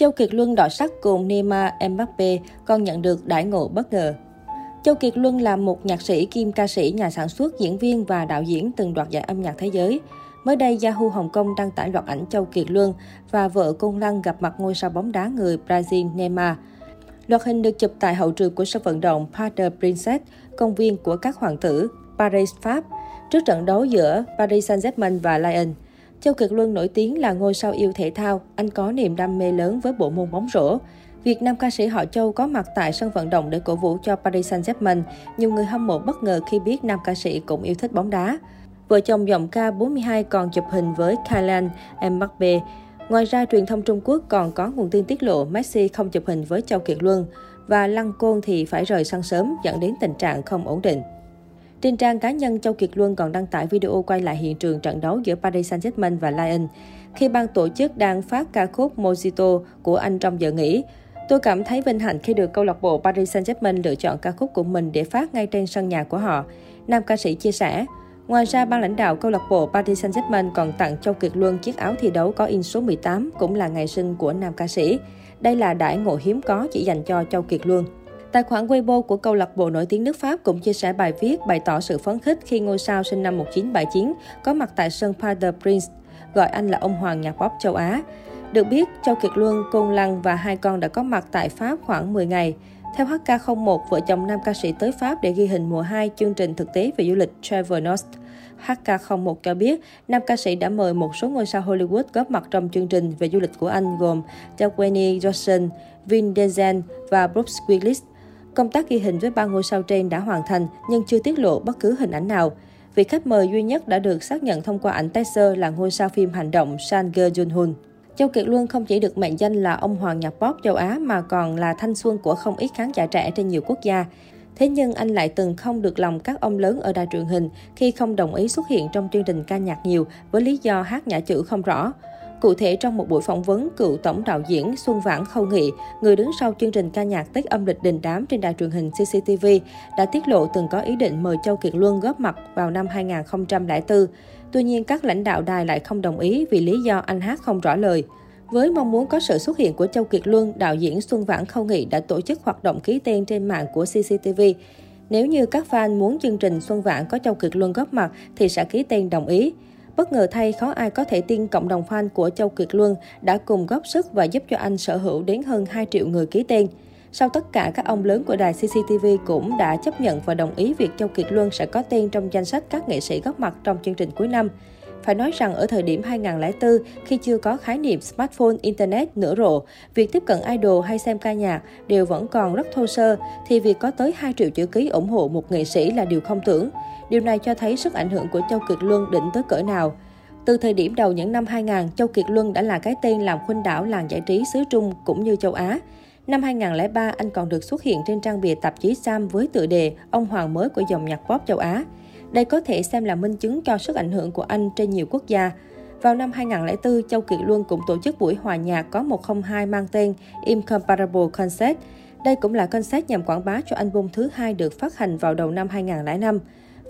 Châu Kiệt Luân đọ sắc cùng Neymar Mbappe còn nhận được đãi ngộ bất ngờ. Châu Kiệt Luân là một nhạc sĩ kim ca sĩ, nhà sản xuất, diễn viên và đạo diễn từng đoạt giải âm nhạc thế giới. Mới đây, Yahoo Hồng Kông đăng tải loạt ảnh Châu Kiệt Luân và vợ Côn Lăng gặp mặt ngôi sao bóng đá người Brazil Neymar. Loạt hình được chụp tại hậu trường của sân vận động Parc des Princes, công viên của các hoàng tử, Paris, Pháp, trước trận đấu giữa Paris Saint-Germain và Lyon. Châu Kiệt Luân nổi tiếng là ngôi sao yêu thể thao, anh có niềm đam mê lớn với bộ môn bóng rổ. Việc nam ca sĩ họ Châu có mặt tại sân vận động để cổ vũ cho Paris Saint-Germain, nhiều người hâm mộ bất ngờ khi biết nam ca sĩ cũng yêu thích bóng đá. Vợ chồng giọng ca 42 còn chụp hình với Kylian Mbappe. Ngoài ra, truyền thông Trung Quốc còn có nguồn tin tiết lộ Messi không chụp hình với Châu Kiệt Luân và Lăng Côn thì phải rời sân sớm dẫn đến tình trạng không ổn định. Trên trang cá nhân, Châu Kiệt Luân còn đăng tải video quay lại hiện trường trận đấu giữa Paris Saint-Germain và Lyon. Khi ban tổ chức đang phát ca khúc Mojito của anh trong giờ nghỉ, Tôi cảm thấy vinh hạnh khi được câu lạc bộ Paris Saint-Germain lựa chọn ca khúc của mình để phát ngay trên sân nhà của họ. Nam ca sĩ chia sẻ. Ngoài ra, ban lãnh đạo câu lạc bộ Paris Saint-Germain còn tặng Châu Kiệt Luân chiếc áo thi đấu có in số 18, cũng là ngày sinh của nam ca sĩ. Đây là đãi ngộ hiếm có chỉ dành cho Châu Kiệt Luân. Tài khoản Weibo của câu lạc bộ nổi tiếng nước Pháp cũng chia sẻ bài viết bày tỏ sự phấn khích khi ngôi sao sinh năm 1979 có mặt tại sân Parc Prince, gọi anh là ông hoàng nhạc pop châu Á. Được biết, Châu Kiệt Luân, Côn Lăng và hai con đã có mặt tại Pháp khoảng 10 ngày. Theo HK01, vợ chồng nam ca sĩ tới Pháp để ghi hình mùa 2 chương trình thực tế về du lịch Travel Nost. HK01 cho biết, nam ca sĩ đã mời một số ngôi sao Hollywood góp mặt trong chương trình về du lịch của anh gồm Dwayne Johnson, Vin Diesel và Bruce Willis. Công tác ghi hình với ba ngôi sao trên đã hoàn thành, nhưng chưa tiết lộ bất cứ hình ảnh nào. Vị khách mời duy nhất đã được xác nhận thông qua ảnh teaser là ngôi sao phim hành động Sang Ge Jun Hun. Châu Kiệt Luân không chỉ được mệnh danh là ông hoàng nhạc pop châu Á mà còn là thanh xuân của không ít khán giả trẻ trên nhiều quốc gia. Thế nhưng anh lại từng không được lòng các ông lớn ở đài truyền hình khi không đồng ý xuất hiện trong chương trình ca nhạc nhiều với lý do hát nhã chữ không rõ. Cụ thể, trong một buổi phỏng vấn, cựu tổng đạo diễn Xuân Vãn Khâu Nghị, người đứng sau chương trình ca nhạc Tết âm lịch đình đám trên đài truyền hình CCTV, đã tiết lộ từng có ý định mời Châu Kiệt Luân góp mặt vào năm 2004. Tuy nhiên, các lãnh đạo đài lại không đồng ý vì lý do anh hát không rõ lời. Với mong muốn có sự xuất hiện của Châu Kiệt Luân, đạo diễn Xuân Vãn Khâu Nghị đã tổ chức hoạt động ký tên trên mạng của CCTV. Nếu như các fan muốn chương trình Xuân Vãn có Châu Kiệt Luân góp mặt thì sẽ ký tên đồng ý. Bất ngờ thay, khó ai có thể tin cộng đồng fan của Châu Kiệt Luân đã cùng góp sức và giúp cho anh sở hữu đến hơn 2 triệu người ký tên. Sau tất cả, các ông lớn của đài CCTV cũng đã chấp nhận và đồng ý việc Châu Kiệt Luân sẽ có tên trong danh sách các nghệ sĩ góp mặt trong chương trình cuối năm. Phải nói rằng ở thời điểm 2004, khi chưa có khái niệm smartphone, internet nửa rộ, việc tiếp cận idol hay xem ca nhạc đều vẫn còn rất thô sơ, thì việc có tới 2 triệu chữ ký ủng hộ một nghệ sĩ là điều không tưởng. Điều này cho thấy sức ảnh hưởng của Châu Kiệt Luân đỉnh tới cỡ nào. Từ thời điểm đầu những năm 2000, Châu Kiệt Luân đã là cái tên làm khuynh đảo làng giải trí xứ Trung cũng như châu Á. Năm 2003, anh còn được xuất hiện trên trang bìa tạp chí Sam với tựa đề Ông Hoàng mới của dòng nhạc pop châu Á. Đây có thể xem là minh chứng cho sức ảnh hưởng của anh trên nhiều quốc gia. Vào năm 2004, Châu Kiệt Luân cũng tổ chức buổi hòa nhạc có 102 mang tên Incomparable Concert. Đây cũng là concert nhằm quảng bá cho album thứ hai được phát hành vào đầu năm 2005.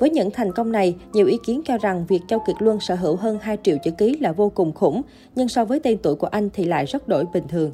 Với những thành công này, nhiều ý kiến cho rằng việc Châu Kiệt Luân sở hữu hơn 2 triệu chữ ký là vô cùng khủng, nhưng so với tên tuổi của anh thì lại rất đổi bình thường.